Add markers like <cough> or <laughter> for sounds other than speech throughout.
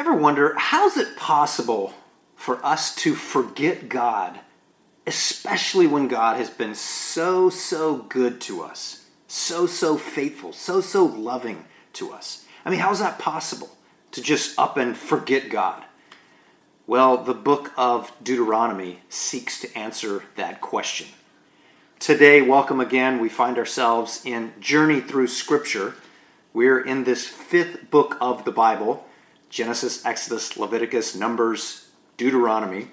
Ever wonder how's it possible for us to forget God, especially when God has been so, so good to us, so, so faithful, so, so loving to us? I mean, how's that possible to just up and forget God? Well, the book of Deuteronomy seeks to answer that question. Today, welcome again. We find ourselves in Journey Through Scripture. We're in this fifth book of the Bible Genesis, Exodus, Leviticus, Numbers, Deuteronomy.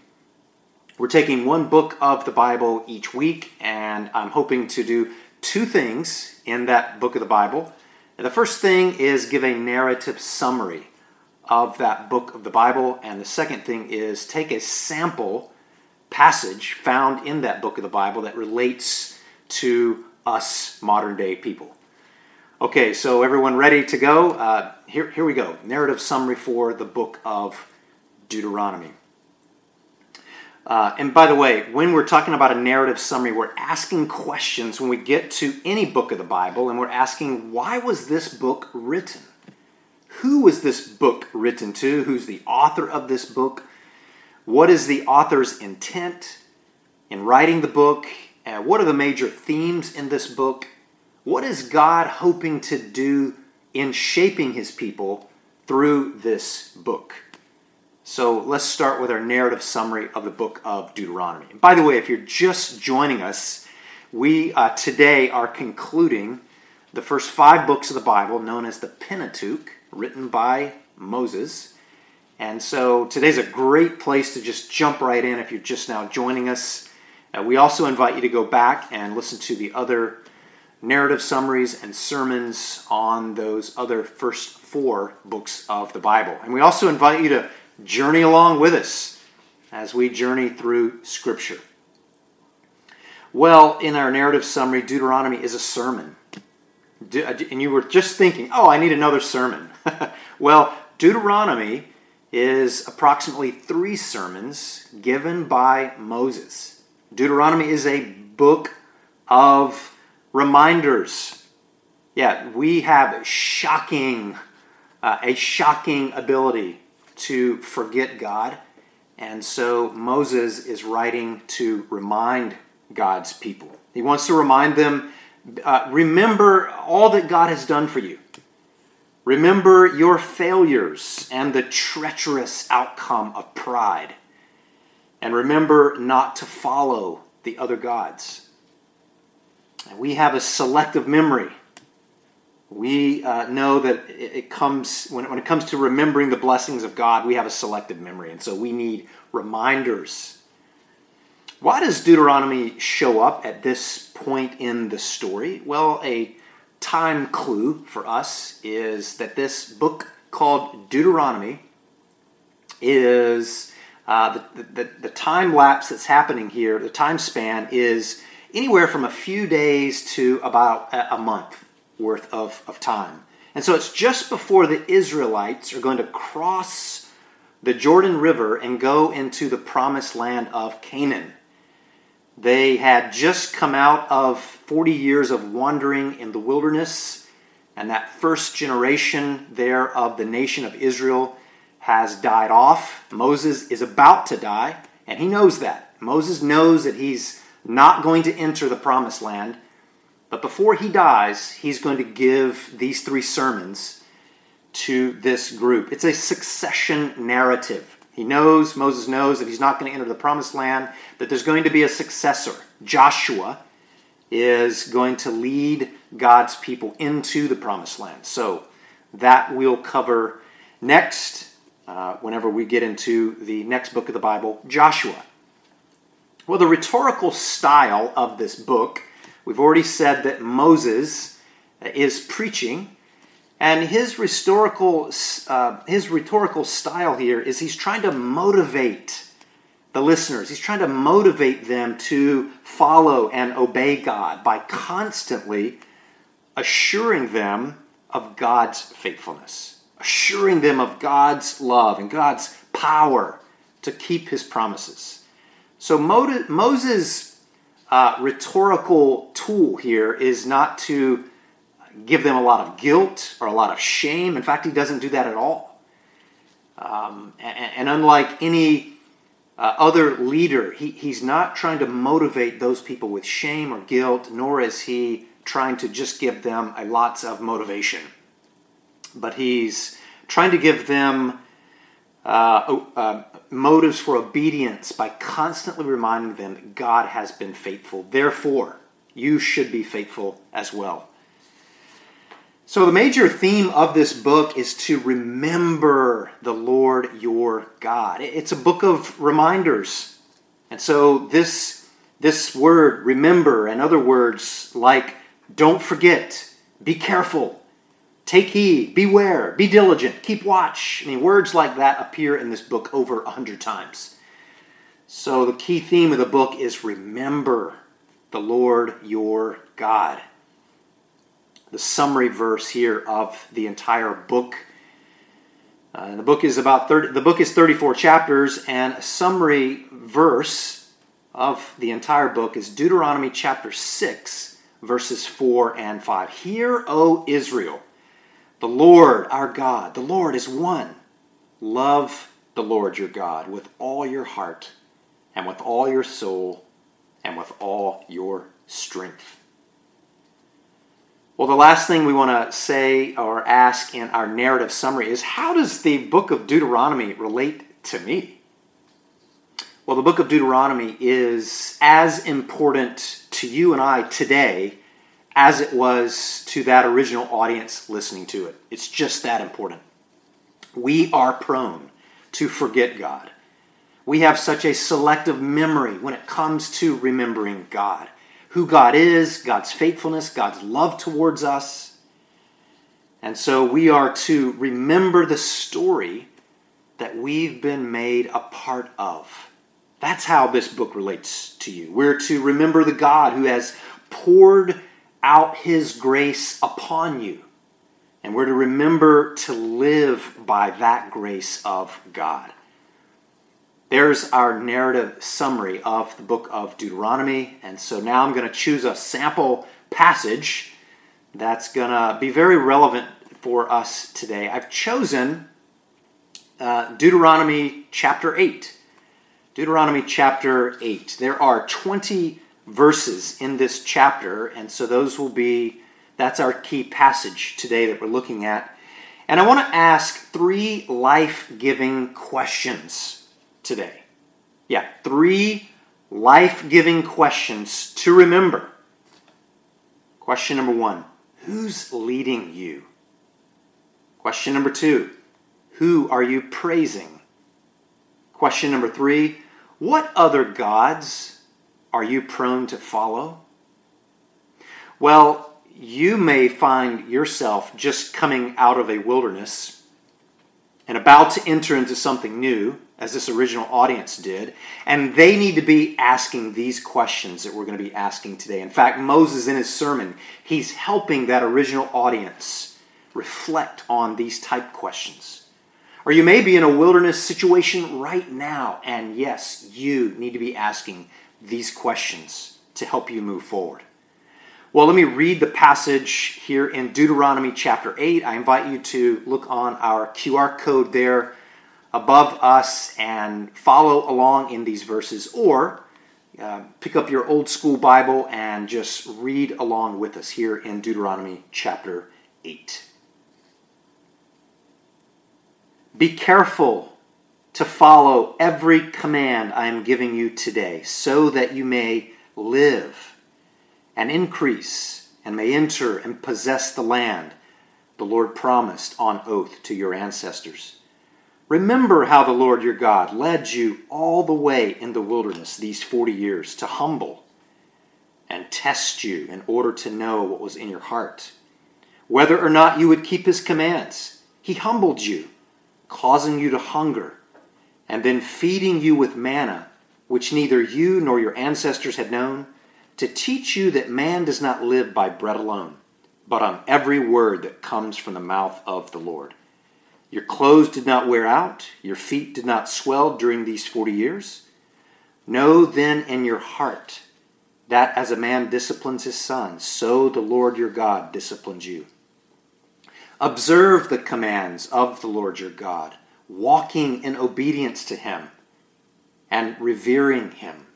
We're taking one book of the Bible each week, and I'm hoping to do two things in that book of the Bible. And the first thing is give a narrative summary of that book of the Bible, and the second thing is take a sample passage found in that book of the Bible that relates to us modern day people. Okay, so everyone ready to go? Uh, here, here we go. Narrative summary for the book of Deuteronomy. Uh, and by the way, when we're talking about a narrative summary, we're asking questions when we get to any book of the Bible, and we're asking, why was this book written? Who was this book written to? Who's the author of this book? What is the author's intent in writing the book? Uh, what are the major themes in this book? What is God hoping to do in shaping his people through this book? So let's start with our narrative summary of the book of Deuteronomy. And by the way, if you're just joining us, we uh, today are concluding the first five books of the Bible, known as the Pentateuch, written by Moses. And so today's a great place to just jump right in if you're just now joining us. Uh, we also invite you to go back and listen to the other narrative summaries and sermons on those other first four books of the Bible. And we also invite you to journey along with us as we journey through Scripture. Well, in our narrative summary, Deuteronomy is a sermon. Uh, and you were just thinking, oh, I need another sermon. <laughs> well, Deuteronomy is approximately three sermons given by Moses. Deuteronomy is a book of reminders. Yeah, we have shocking, uh, a shocking ability to forget God. And so Moses is writing to remind God's people. He wants to remind them uh, remember all that God has done for you. Remember your failures and the treacherous outcome of pride. And remember not to follow the other gods. We have a selective memory. We uh, know that it comes, when, when it comes to remembering the blessings of God, we have a selective memory. And so we need reminders. Why does Deuteronomy show up at this point in the story? Well, a time clue for us is that this book called Deuteronomy is uh, the, the, the time lapse that's happening here, the time span is anywhere from a few days to about a month worth of, of time. And so it's just before the Israelites are going to cross the Jordan River and go into the promised land of Canaan. They had just come out of 40 years of wandering in the wilderness, and that first generation there of the nation of Israel has died off. Moses is about to die, and he knows that. Moses knows that he's not going to enter the promised land. But before he dies, he's going to give these three sermons to this group. It's a succession narrative. He knows, Moses knows that he's not going to enter the promised land, that there's going to be a successor. Joshua is going to lead God's people into the promised land. So that we'll cover next uh, whenever we get into the next book of the Bible, Joshua. Well, the rhetorical style of this book, we've already said that Moses is preaching, and his rhetorical, uh, his rhetorical style here is he's trying to motivate the listeners. He's trying to motivate them to follow and obey God by constantly assuring them of God's faithfulness, assuring them of God's love and God's power to keep his promises. So Moses' uh, rhetorical tool here is not to give them a lot of guilt or a lot of shame. In fact, he doesn't do that at all. Um, and, and, unlike any uh, other leader, he, he's not trying to motivate those people with shame or guilt, nor is he trying to just give them a lots of motivation. But he's trying to give them uh, uh, motives for obedience by constantly reminding them that God has been faithful. Therefore, you should be faithful as well. So, the major theme of this book is to remember the Lord your God. It's a book of reminders. And so, this, this word, remember, and other words like don't forget, be careful, take heed, beware, be diligent, keep watch. I mean, words like that appear in this book over a hundred times. So, the key theme of the book is remember the Lord your God the summary verse here of the entire book. Uh, the book is about 30, the book is 34 chapters, and a summary verse of the entire book is Deuteronomy chapter 6, verses 4 and 5. Hear, O Israel, the Lord our God, the Lord is one. Love the Lord your God with all your heart, and with all your soul, and with all your strength. Well, the last thing we want to say or ask in our narrative summary is how does the book of Deuteronomy relate to me? Well, the book of Deuteronomy is as important to you and I today as it was to that original audience listening to it. It's just that important. We are prone to forget God. We have such a selective memory when it comes to remembering God who God is, God's faithfulness, God's love towards us. And so we are to remember the story that we've been made a part of. That's how this book relates to you. We're to remember the God who has poured out his grace upon you. And we're to remember to live by that grace of God. There's our narrative summary of the book of Deuteronomy. And so now I'm going to choose a sample passage that's going to be very relevant for us today. I've chosen uh, Deuteronomy chapter 8. Deuteronomy chapter 8. There are 20 verses in this chapter, and so those will be, that's our key passage today that we're looking at. And I want to ask three life giving questions today. Yeah, three life giving questions to remember. Question number one Who's leading you? Question number two Who are you praising? Question number three What other gods are you prone to follow? Well, you may find yourself just coming out of a wilderness and about to enter into something new as this original audience did. And they need to be asking these questions that we're going to be asking today. In fact, Moses, in his sermon, he's helping that original audience reflect on these type questions. Or you may be in a wilderness situation right now, and yes, you need to be asking these questions to help you move forward. Well, let me read the passage here in Deuteronomy chapter 8. I invite you to look on our QR code there above us and follow along in these verses, or uh, pick up your old school Bible and just read along with us here in Deuteronomy chapter 8. Be careful to follow every command I am giving you today, so that you may live and increase and may enter and possess the land the Lord promised on oath to your ancestors. Remember how the Lord your God led you all the way in the wilderness these 40 years to humble and test you in order to know what was in your heart, whether or not you would keep his commands. He humbled you, causing you to hunger, and then feeding you with manna, which neither you nor your ancestors had known, to teach you that man does not live by bread alone, but on every word that comes from the mouth of the Lord. Your clothes did not wear out, your feet did not swell during these 40 years. Know then in your heart that as a man disciplines his son, so the Lord your God disciplines you. Observe the commands of the Lord your God, walking in obedience to Him and revering Him.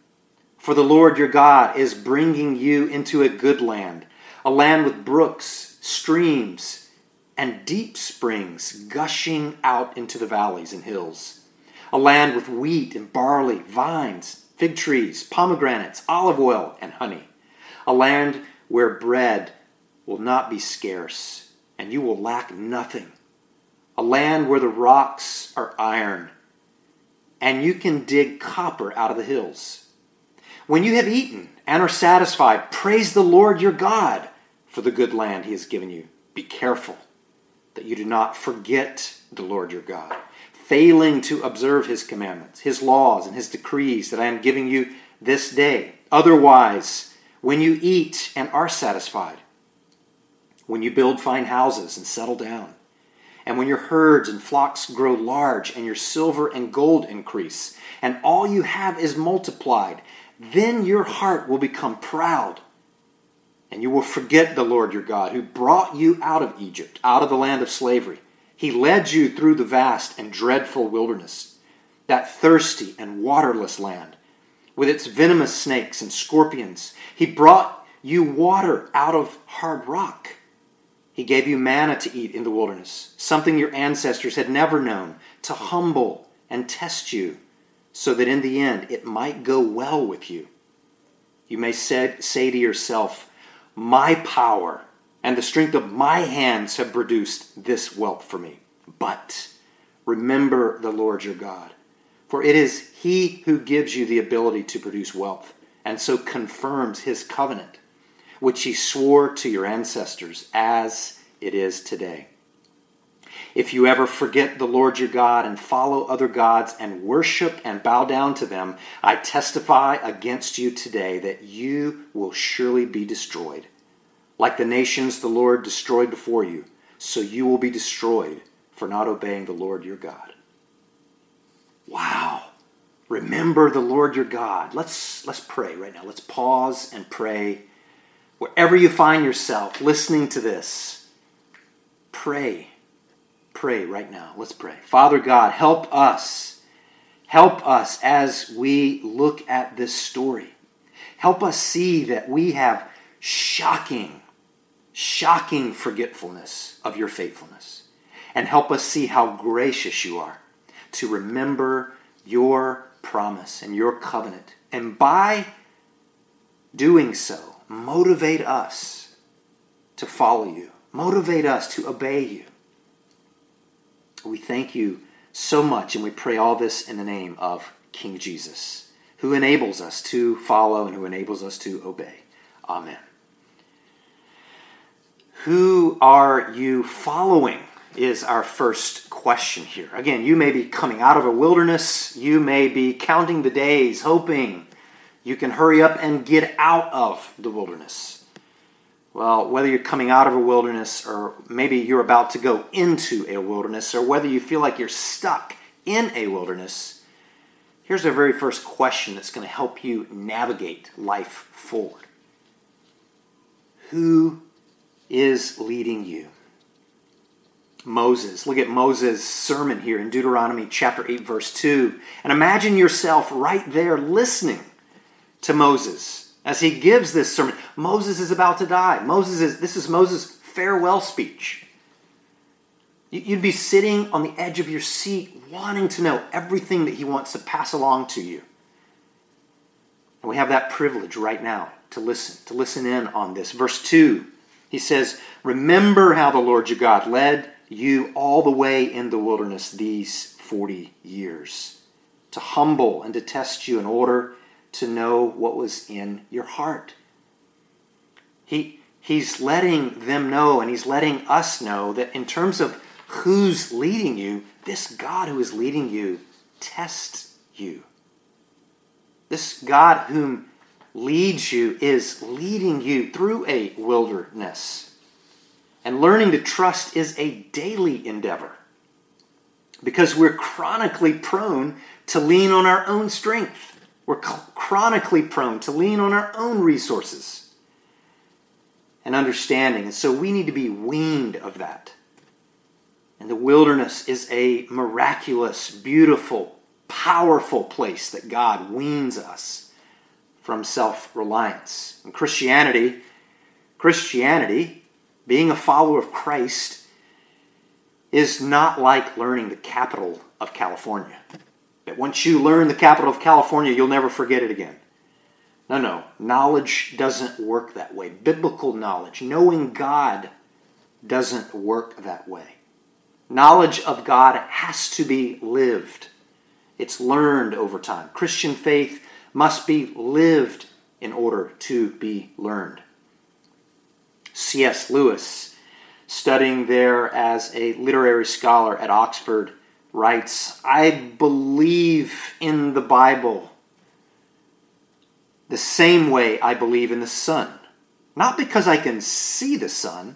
For the Lord your God is bringing you into a good land, a land with brooks, streams, and deep springs gushing out into the valleys and hills, a land with wheat and barley, vines, fig trees, pomegranates, olive oil, and honey, a land where bread will not be scarce, and you will lack nothing, a land where the rocks are iron, and you can dig copper out of the hills. When you have eaten and are satisfied, praise the Lord your God for the good land he has given you. Be careful that you do not forget the Lord your God, failing to observe his commandments, his laws, and his decrees that I am giving you this day. Otherwise, when you eat and are satisfied, when you build fine houses and settle down, and when your herds and flocks grow large, and your silver and gold increase, and all you have is multiplied, then your heart will become proud and you will forget the Lord your God, who brought you out of Egypt, out of the land of slavery. He led you through the vast and dreadful wilderness, that thirsty and waterless land, with its venomous snakes and scorpions. He brought you water out of hard rock. He gave you manna to eat in the wilderness, something your ancestors had never known, to humble and test you, so that in the end it might go well with you. You may say, say to yourself, my power and the strength of my hands have produced this wealth for me. But remember the Lord your God, for it is He who gives you the ability to produce wealth, and so confirms His covenant, which He swore to your ancestors as it is today. If you ever forget the Lord your God and follow other gods and worship and bow down to them, I testify against you today that you will surely be destroyed. Like the nations the Lord destroyed before you, so you will be destroyed for not obeying the Lord your God. Wow. Remember the Lord your God. Let's let's pray right now. Let's pause and pray. Wherever you find yourself listening to this, pray pray right now. Let's pray. Father God, help us. Help us as we look at this story. Help us see that we have shocking, shocking forgetfulness of your faithfulness. And help us see how gracious you are to remember your promise and your covenant. And by doing so, motivate us to follow you, motivate us to obey you. We thank you so much, and we pray all this in the name of King Jesus, who enables us to follow and who enables us to obey. Amen. Who are you following? Is our first question here. Again, you may be coming out of a wilderness. You may be counting the days, hoping you can hurry up and get out of the wilderness. Well, whether you're coming out of a wilderness or maybe you're about to go into a wilderness or whether you feel like you're stuck in a wilderness, here's the very first question that's going to help you navigate life forward Who is leading you? Moses. Look at Moses' sermon here in Deuteronomy chapter 8, verse 2. And imagine yourself right there listening to Moses as he gives this sermon. Moses is about to die. Moses is this is Moses' farewell speech. You'd be sitting on the edge of your seat wanting to know everything that he wants to pass along to you. And we have that privilege right now to listen, to listen in on this. Verse 2, he says, Remember how the Lord your God led you all the way in the wilderness these 40 years, to humble and to test you in order to know what was in your heart. He, he's letting them know and he's letting us know that in terms of who's leading you, this God who is leading you tests you. This God whom leads you is leading you through a wilderness. And learning to trust is a daily endeavor because we're chronically prone to lean on our own strength. We're chronically prone to lean on our own resources and understanding. And so we need to be weaned of that. And the wilderness is a miraculous, beautiful, powerful place that God weans us from self reliance. And Christianity, Christianity, being a follower of Christ, is not like learning the capital of California. That once you learn the capital of California, you'll never forget it again. No, no. Knowledge doesn't work that way. Biblical knowledge, knowing God, doesn't work that way. Knowledge of God has to be lived, it's learned over time. Christian faith must be lived in order to be learned. C.S. Lewis, studying there as a literary scholar at Oxford, writes I believe in the Bible the same way I believe in the sun. Not because I can see the sun,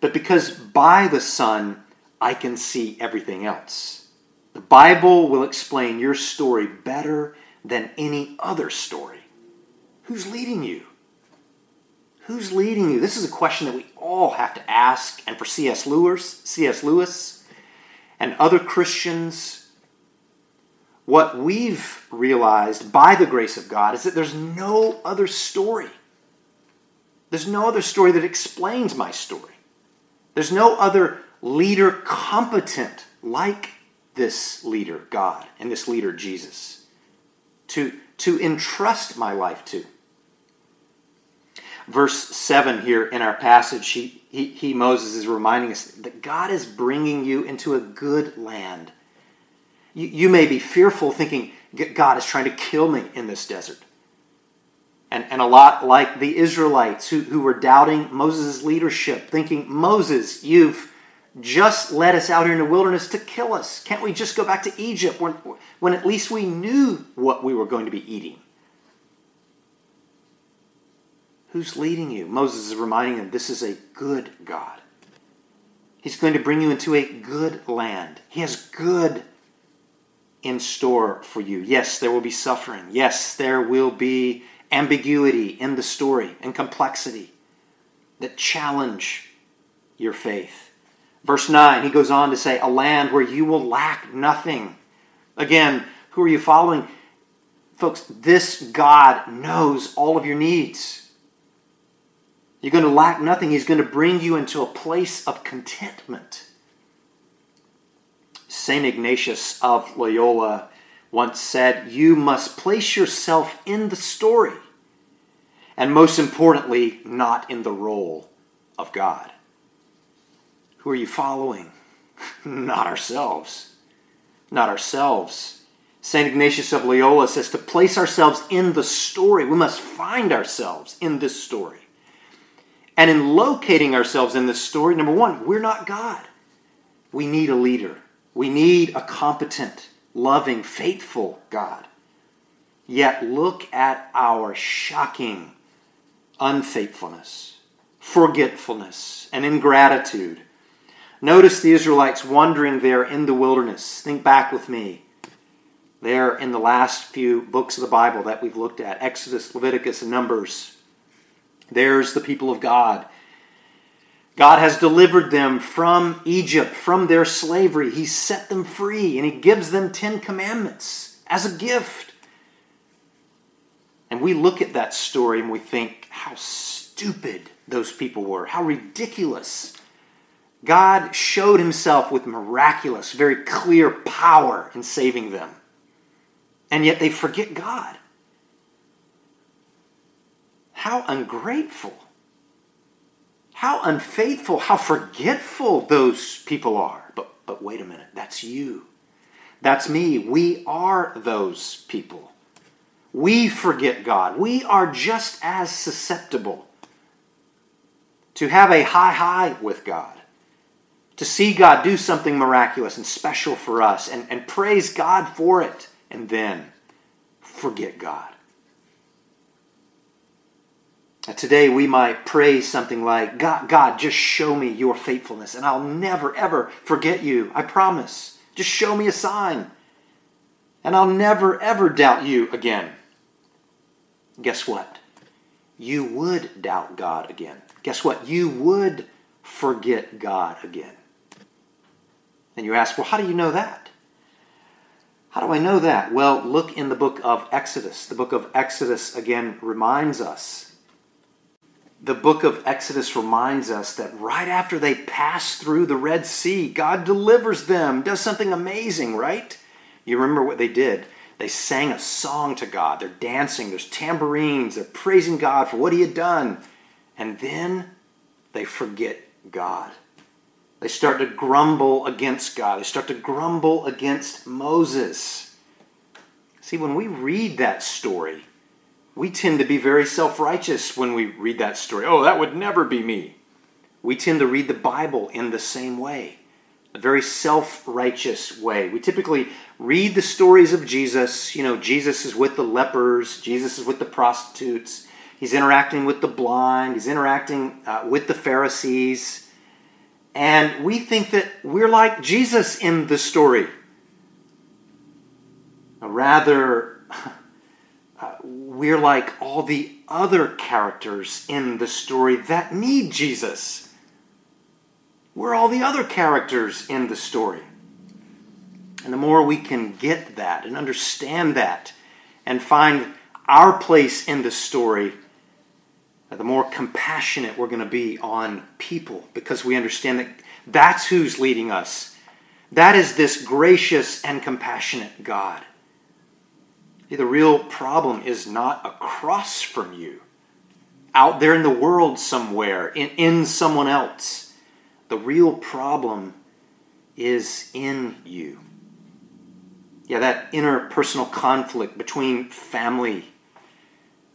but because by the sun I can see everything else. The Bible will explain your story better than any other story. Who's leading you? Who's leading you? This is a question that we all have to ask. And for C.S. Lewis, C.S. Lewis and other Christians, what we've realized by the grace of God is that there's no other story. There's no other story that explains my story. There's no other leader competent like this leader, God, and this leader, Jesus, to, to entrust my life to. Verse 7 here in our passage, he, he, he, Moses, is reminding us that God is bringing you into a good land you, you may be fearful, thinking, God is trying to kill me in this desert. And, and a lot like the Israelites who, who were doubting Moses' leadership, thinking, Moses, you've just led us out here in the wilderness to kill us. Can't we just go back to Egypt when, when at least we knew what we were going to be eating? Who's leading you? Moses is reminding them this is a good God. He's going to bring you into a good land. He has good in store for you. Yes, there will be suffering. Yes, there will be ambiguity in the story and complexity that challenge your faith. Verse 9, he goes on to say, A land where you will lack nothing. Again, who are you following? Folks, this God knows all of your needs. You're going to lack nothing. He's going to bring you into a place of contentment. St. Ignatius of Loyola once said, You must place yourself in the story, and most importantly, not in the role of God. Who are you following? <laughs> not ourselves. Not ourselves. St. Ignatius of Loyola says to place ourselves in the story, we must find ourselves in this story. And in locating ourselves in this story, number one, we're not God. We need a leader. We need a competent, loving, faithful God. Yet look at our shocking unfaithfulness, forgetfulness, and ingratitude. Notice the Israelites wandering there in the wilderness. Think back with me. There in the last few books of the Bible that we've looked at Exodus, Leviticus, and Numbers. There's the people of God God has delivered them from Egypt, from their slavery. He set them free, and He gives them Ten Commandments as a gift. And we look at that story and we think how stupid those people were, how ridiculous. God showed Himself with miraculous, very clear power in saving them. And yet they forget God. How ungrateful. How unfaithful, how forgetful those people are. But, but wait a minute, that's you. That's me. We are those people. We forget God. We are just as susceptible to have a high high with God, to see God do something miraculous and special for us, and, and praise God for it, and then forget God. Today we might pray something like, God, God, just show me your faithfulness and I'll never, ever forget you. I promise. Just show me a sign and I'll never, ever doubt you again. Guess what? You would doubt God again. Guess what? You would forget God again. And you ask, well, how do you know that? How do I know that? Well, look in the book of Exodus. The book of Exodus, again, reminds us. The book of Exodus reminds us that right after they pass through the Red Sea, God delivers them, does something amazing, right? You remember what they did? They sang a song to God. They're dancing, there's tambourines, they're praising God for what He had done. And then they forget God. They start to grumble against God. They start to grumble against Moses. See, when we read that story, we tend to be very self righteous when we read that story. Oh, that would never be me. We tend to read the Bible in the same way, a very self righteous way. We typically read the stories of Jesus. You know, Jesus is with the lepers, Jesus is with the prostitutes, he's interacting with the blind, he's interacting uh, with the Pharisees. And we think that we're like Jesus in the story. Rather, we're like all the other characters in the story that need Jesus. We're all the other characters in the story. And the more we can get that and understand that and find our place in the story, the more compassionate we're going to be on people because we understand that that's who's leading us. That is this gracious and compassionate God. The real problem is not across from you, out there in the world somewhere, in, in someone else. The real problem is in you. Yeah, that interpersonal conflict between family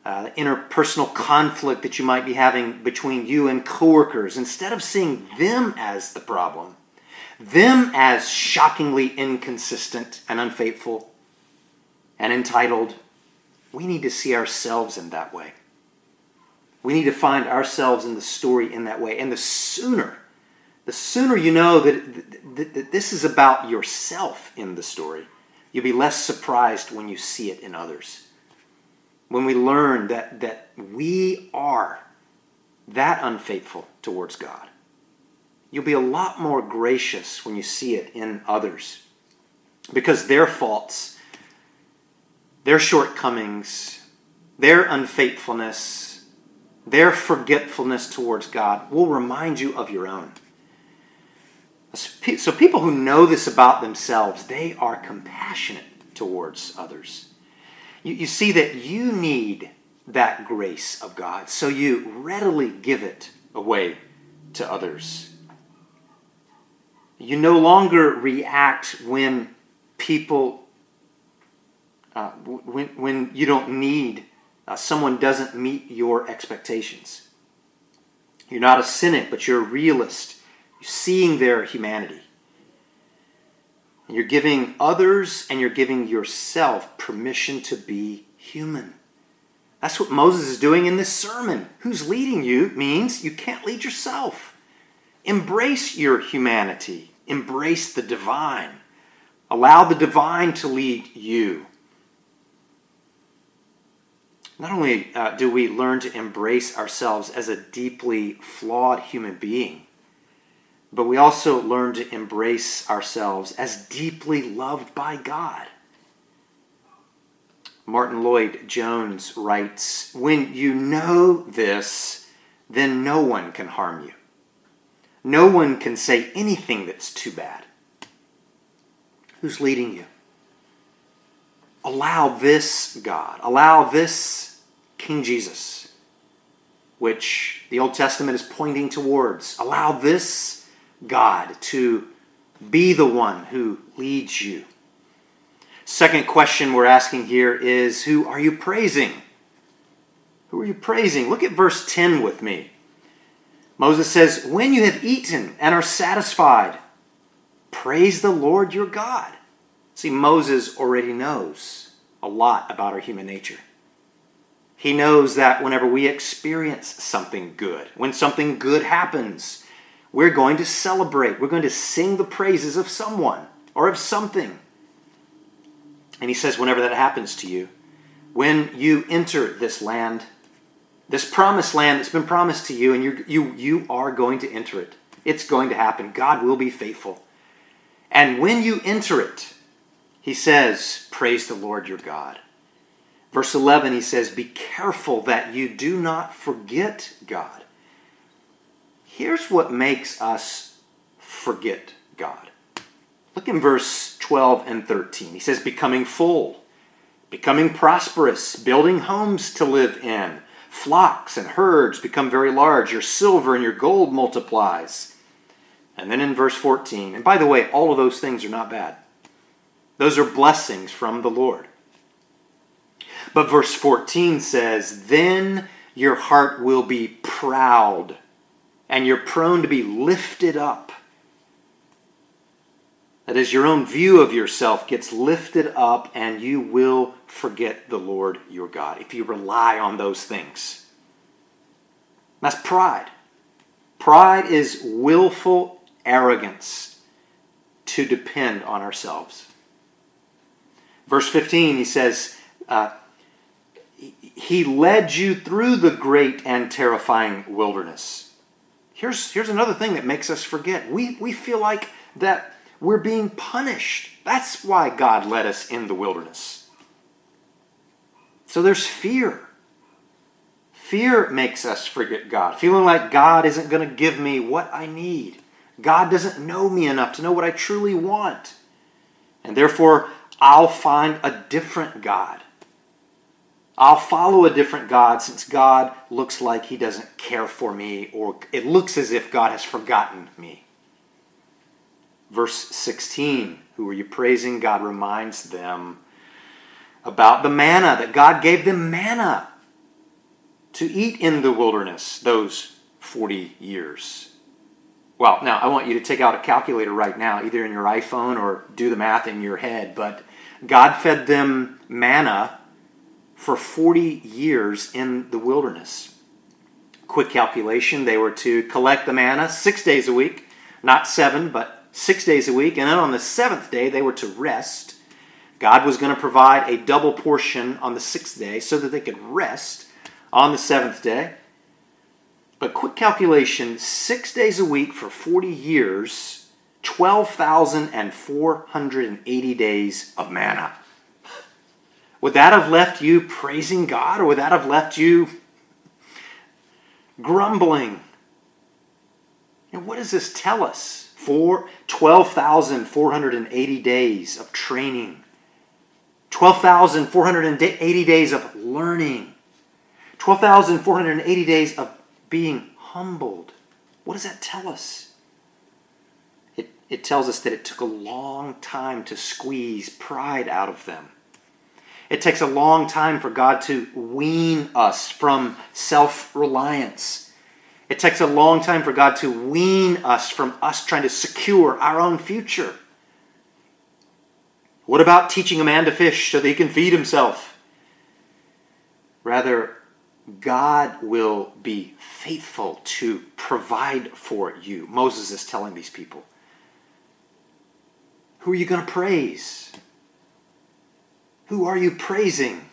uh, interpersonal conflict that you might be having between you and coworkers, instead of seeing them as the problem, them as shockingly inconsistent and unfaithful and entitled, we need to see ourselves in that way. We need to find ourselves in the story in that way. And the sooner, the sooner you know that, that, that this is about yourself in the story, you'll be less surprised when you see it in others when we learn that, that we are that unfaithful towards God. You'll be a lot more gracious when you see it in others because their faults, their shortcomings, their unfaithfulness, their forgetfulness towards God will remind you of your own. So, people who know this about themselves, they are compassionate towards others you, you see that you need that grace of God, so you readily give it away to others. You no longer react when people, uh, when, when you don't need, uh, someone doesn't meet your expectations. You're not a cynic, but you're a realist. You're seeing their humanity. And you're giving others and you're giving yourself permission to be human. That's what Moses is doing in this sermon. Who's leading you means you can't lead yourself. Embrace your humanity, embrace the divine. Allow the divine to lead you. Not only uh, do we learn to embrace ourselves as a deeply flawed human being, but we also learn to embrace ourselves as deeply loved by God. Martyn Lloyd-Jones writes When you know this, then no one can harm you. No one can say anything that's too bad. Who's leading you? Allow this God, allow this King Jesus, which the Old Testament is pointing towards, allow this God to be the one who leads you. Second question we're asking here is Who are you praising? Who are you praising? Look at verse 10 with me. Moses says, When you have eaten and are satisfied, praise the Lord your God. See, Moses already knows a lot about our human nature. He knows that whenever we experience something good, when something good happens, we're going to celebrate. We're going to sing the praises of someone or of something. And he says, whenever that happens to you, when you enter this land, this promised land that's been promised to you, and you you, you are going to enter it, it's going to happen. God will be faithful. And when you enter it, he says, Praise the Lord your God. Verse 11, he says, Be careful that you do not forget God. Here's what makes us forget God. Look in verse 12 and 13. He says, Becoming full, becoming prosperous, building homes to live in, flocks and herds become very large, your silver and your gold multiplies. And then in verse 14, and by the way, all of those things are not bad. Those are blessings from the Lord. But verse 14 says, Then your heart will be proud, and you're prone to be lifted up. That is, your own view of yourself gets lifted up, and you will forget the Lord your God if you rely on those things. That's pride. Pride is willful arrogance to depend on ourselves. Verse 15, he says, uh, He led you through the great and terrifying wilderness. Here's, here's another thing that makes us forget. We, we feel like that we're being punished. That's why God led us in the wilderness. So there's fear. Fear makes us forget God, feeling like God isn't going to give me what I need. God doesn't know me enough to know what I truly want. And therefore, I'll find a different God. I'll follow a different God since God looks like he doesn't care for me, or it looks as if God has forgotten me. Verse 16 Who are you praising? God reminds them about the manna, that God gave them manna to eat in the wilderness those 40 years. Well, now I want you to take out a calculator right now, either in your iPhone or do the math in your head, but God fed them manna for 40 years in the wilderness. Quick calculation they were to collect the manna six days a week, not seven, but six days a week. And then on the seventh day, they were to rest. God was going to provide a double portion on the sixth day so that they could rest on the seventh day. But quick calculation six days a week for 40 years 12,480 days of manna. Would that have left you praising God or would that have left you grumbling? And what does this tell us? For 12,480 days of training, 12,480 days of learning, 12,480 days of being humbled. What does that tell us? it tells us that it took a long time to squeeze pride out of them. It takes a long time for God to wean us from self reliance. It takes a long time for God to wean us from us trying to secure our own future. What about teaching a man to fish so that he can feed himself? Rather, God will be faithful to provide for you. Moses is telling these people. Who are you going to praise? Who are you praising?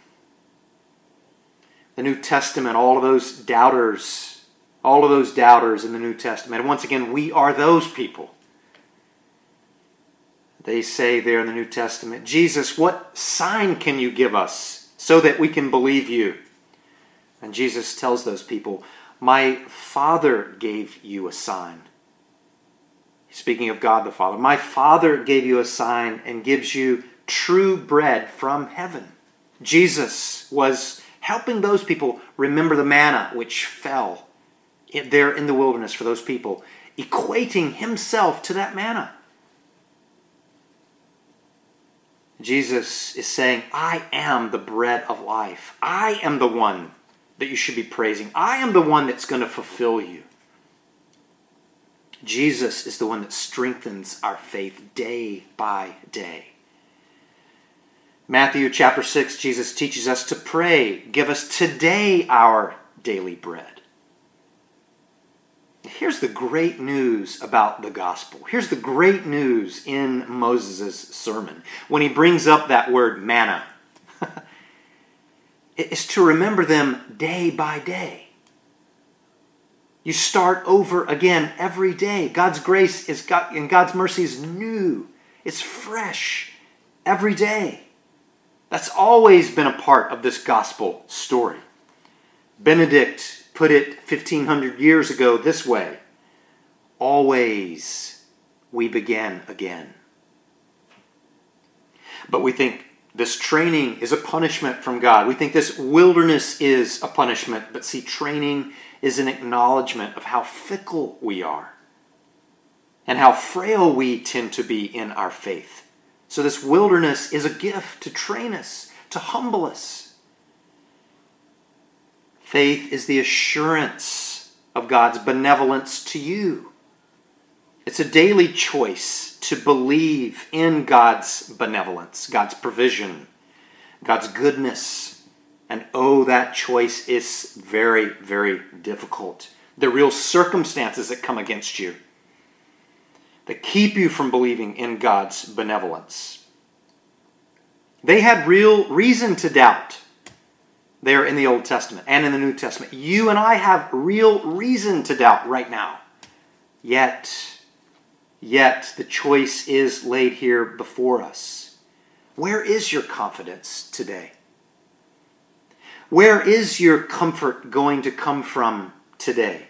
The New Testament, all of those doubters, all of those doubters in the New Testament. Once again, we are those people. They say there in the New Testament, Jesus, what sign can you give us so that we can believe you? And Jesus tells those people, My Father gave you a sign. Speaking of God the Father, my Father gave you a sign and gives you true bread from heaven. Jesus was helping those people remember the manna which fell there in the wilderness for those people, equating himself to that manna. Jesus is saying, I am the bread of life. I am the one that you should be praising. I am the one that's going to fulfill you. Jesus is the one that strengthens our faith day by day. Matthew chapter 6, Jesus teaches us to pray, Give us today our daily bread. Here's the great news about the gospel. Here's the great news in Moses' sermon when he brings up that word manna. <laughs> it's to remember them day by day. You start over again every day. God's grace is God, and God's mercy is new It's fresh every day. That's always been a part of this gospel story. Benedict put it 1500 years ago this way Always we begin again. But we think this training is a punishment from God. We think this wilderness is a punishment, but see, training is an acknowledgement of how fickle we are and how frail we tend to be in our faith. So, this wilderness is a gift to train us, to humble us. Faith is the assurance of God's benevolence to you. It's a daily choice to believe in God's benevolence, God's provision, God's goodness. And oh, that choice is very, very difficult. The real circumstances that come against you that keep you from believing in God's benevolence. They had real reason to doubt there in the Old Testament and in the New Testament. You and I have real reason to doubt right now. Yet, Yet the choice is laid here before us. Where is your confidence today? Where is your comfort going to come from today?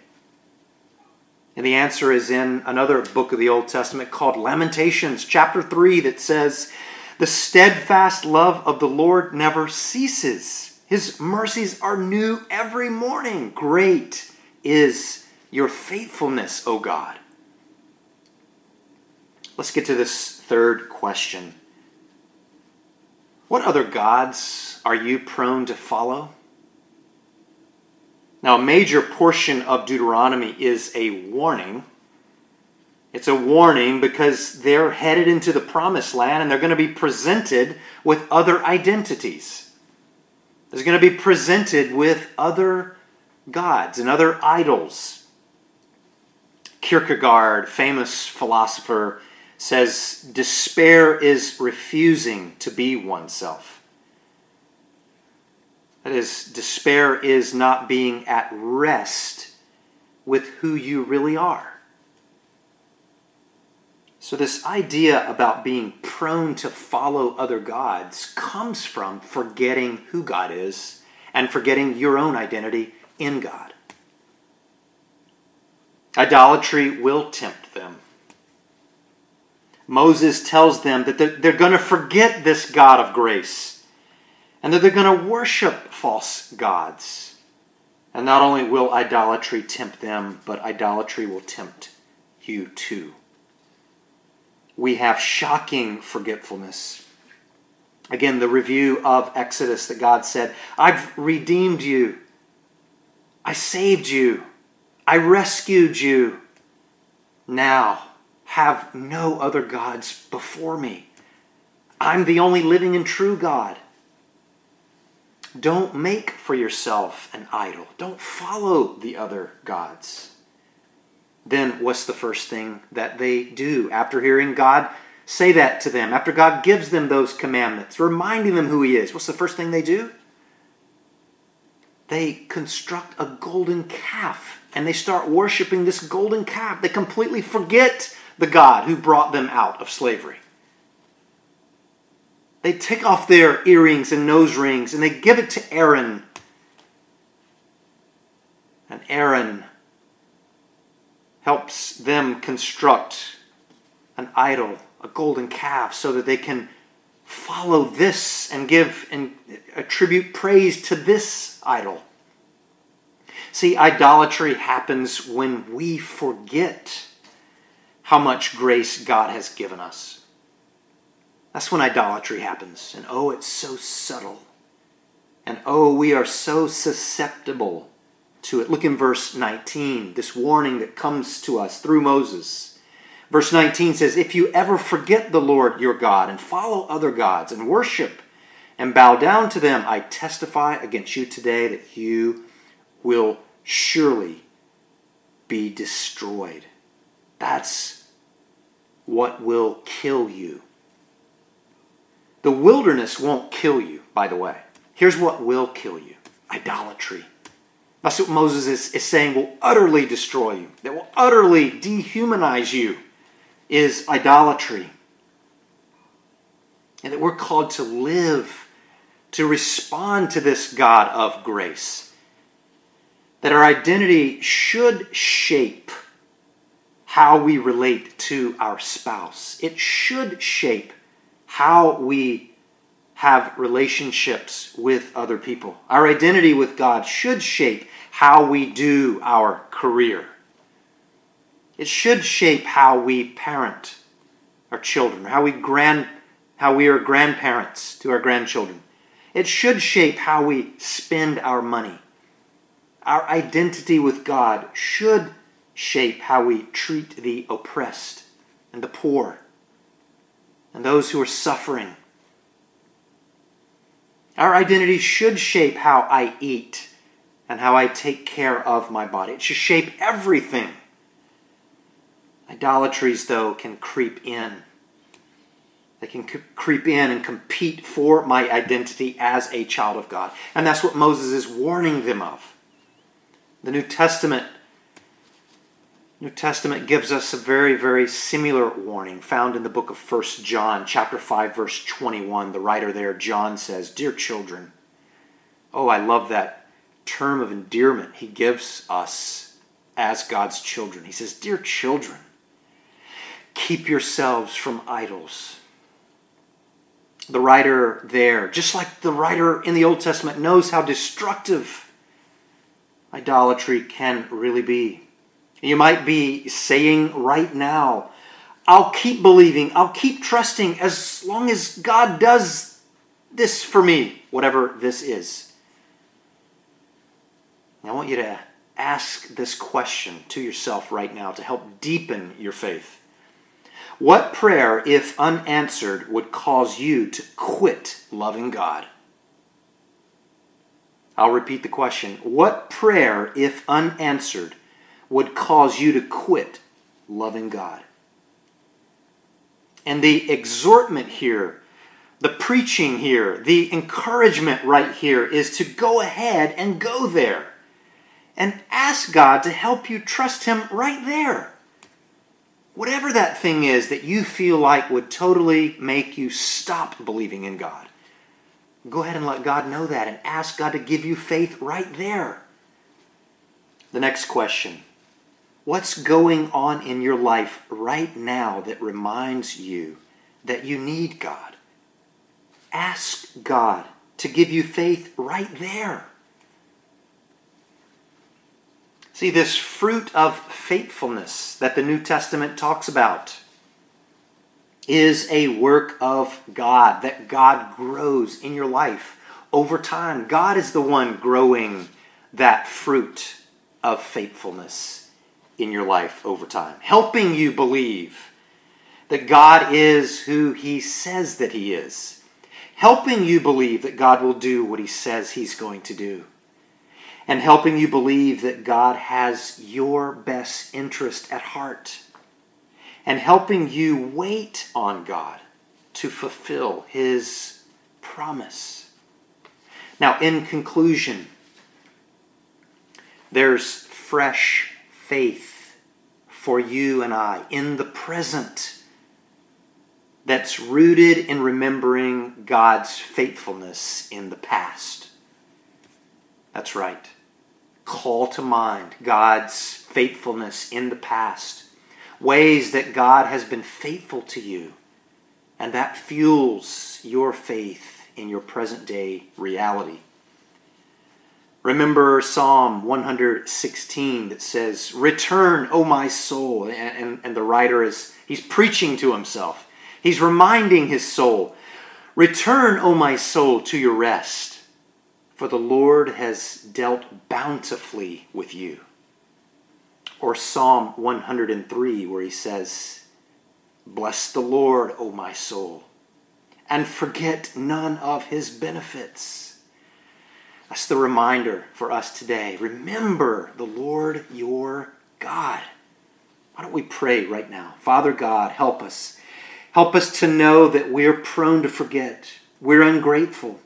And the answer is in another book of the Old Testament called Lamentations, chapter 3, that says, The steadfast love of the Lord never ceases. His mercies are new every morning. Great is your faithfulness, O God. Let's get to this third question. What other gods are you prone to follow? Now, a major portion of Deuteronomy is a warning. It's a warning because they're headed into the promised land and they're going to be presented with other identities. They're going to be presented with other gods and other idols. Kierkegaard, famous philosopher, says despair is refusing to be oneself. That is, despair is not being at rest with who you really are. So, this idea about being prone to follow other gods comes from forgetting who God is and forgetting your own identity in God. Idolatry will tempt them Moses tells them that they're, going to forget this God of grace and that they're going to worship false gods. And not only will idolatry tempt them, but idolatry will tempt you too. We have shocking forgetfulness. Again, the review of Exodus that God said, I've redeemed you, I saved you, I rescued you. Now, have no other gods before me. I'm the only living and true God. Don't make for yourself an idol. Don't follow the other gods. Then, what's the first thing that they do after hearing God say that to them? After God gives them those commandments, reminding them who He is, what's the first thing they do? They construct a golden calf and they start worshiping this golden calf. They completely forget the God who brought them out of slavery. They take off their earrings and nose rings and they give it to Aaron. And Aaron helps them construct an idol, a golden calf, so that they can follow this and give and attribute praise to this idol. See, idolatry happens when we forget how much grace God has given us. That's when idolatry happens. And oh, it's so subtle. And oh, we are so susceptible to it. Look in verse 19, this warning that comes to us through Moses. Verse 19 says, If you ever forget the Lord your God and follow other gods and worship and bow down to them, I testify against you today that you will surely be destroyed. That's what will kill you. The wilderness won't kill you, by the way. Here's what will kill you idolatry. That's what Moses is, is saying will utterly destroy you, that will utterly dehumanize you, is idolatry. And that we're called to live, to respond to this God of grace. That our identity should shape how we relate to our spouse. It should shape how we have relationships with other people. Our identity with God should shape how we do our career. It should shape how we parent our children, how we grand how we are grandparents to our grandchildren. It should shape how we spend our money. Our identity with God should shape how we treat the oppressed and the poor and those who are suffering. Our identity should shape how I eat and how I take care of my body. It should shape everything. Idolatries, though, can creep in. They can creep in and compete for my identity as a child of God. And that's what Moses is warning them of. The New Testament New Testament gives us a very, very similar warning found in the book of 1 John, chapter 5, verse 21. The writer there, John, says, Dear children, oh, I love that term of endearment he gives us as God's children. He says, Dear children, keep yourselves from idols. The writer there, just like the writer in the Old Testament, knows how destructive idolatry can really be. You might be saying right now, I'll keep believing, I'll keep trusting as long as God does this for me, whatever this is. I want you to ask this question to yourself right now to help deepen your faith. What prayer, if unanswered, would cause you to quit loving God? I'll repeat the question. What prayer, if unanswered, would cause you to quit loving God. And the exhortment here, the preaching here, the encouragement right here is to go ahead and go there and ask God to help you trust Him right there. Whatever that thing is that you feel like would totally make you stop believing in God, go ahead and let God know that and ask God to give you faith right there. The next question What's going on in your life right now that reminds you that you need God? Ask God to give you faith right there. See, this fruit of faithfulness that the New Testament talks about is a work of God, that God grows in your life over time. God is the one growing that fruit of faithfulness in your life over time, helping you believe that God is who He says that He is, helping you believe that God will do what He says He's going to do, and helping you believe that God has your best interest at heart, and helping you wait on God to fulfill His promise. Now, in conclusion, there's fresh faith for you and I in the present that's rooted in remembering God's faithfulness in the past. That's right. Call to mind God's faithfulness in the past, ways that God has been faithful to you, and that fuels your faith in your present day reality. Remember Psalm 116 that says, Return, O my soul. And, and, and, the writer is, he's preaching to himself. He's reminding his soul, Return, O my soul, to your rest, for the Lord has dealt bountifully with you. Or Psalm 103, where he says, Bless the Lord, O my soul, and forget none of his benefits that's the reminder for us today. Remember the Lord your God. Why don't we pray right now? Father God, help us. Help us to know that we're prone to forget. We're ungrateful.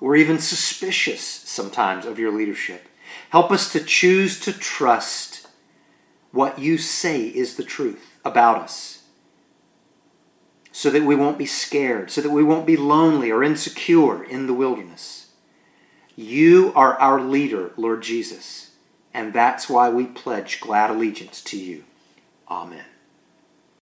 We're even suspicious sometimes of your leadership. Help us to choose to trust what you say is the truth about us. So that we won't be scared, so that we won't be lonely or insecure in the wilderness. You are our leader, Lord Jesus, and that's why we pledge glad allegiance to you. Amen.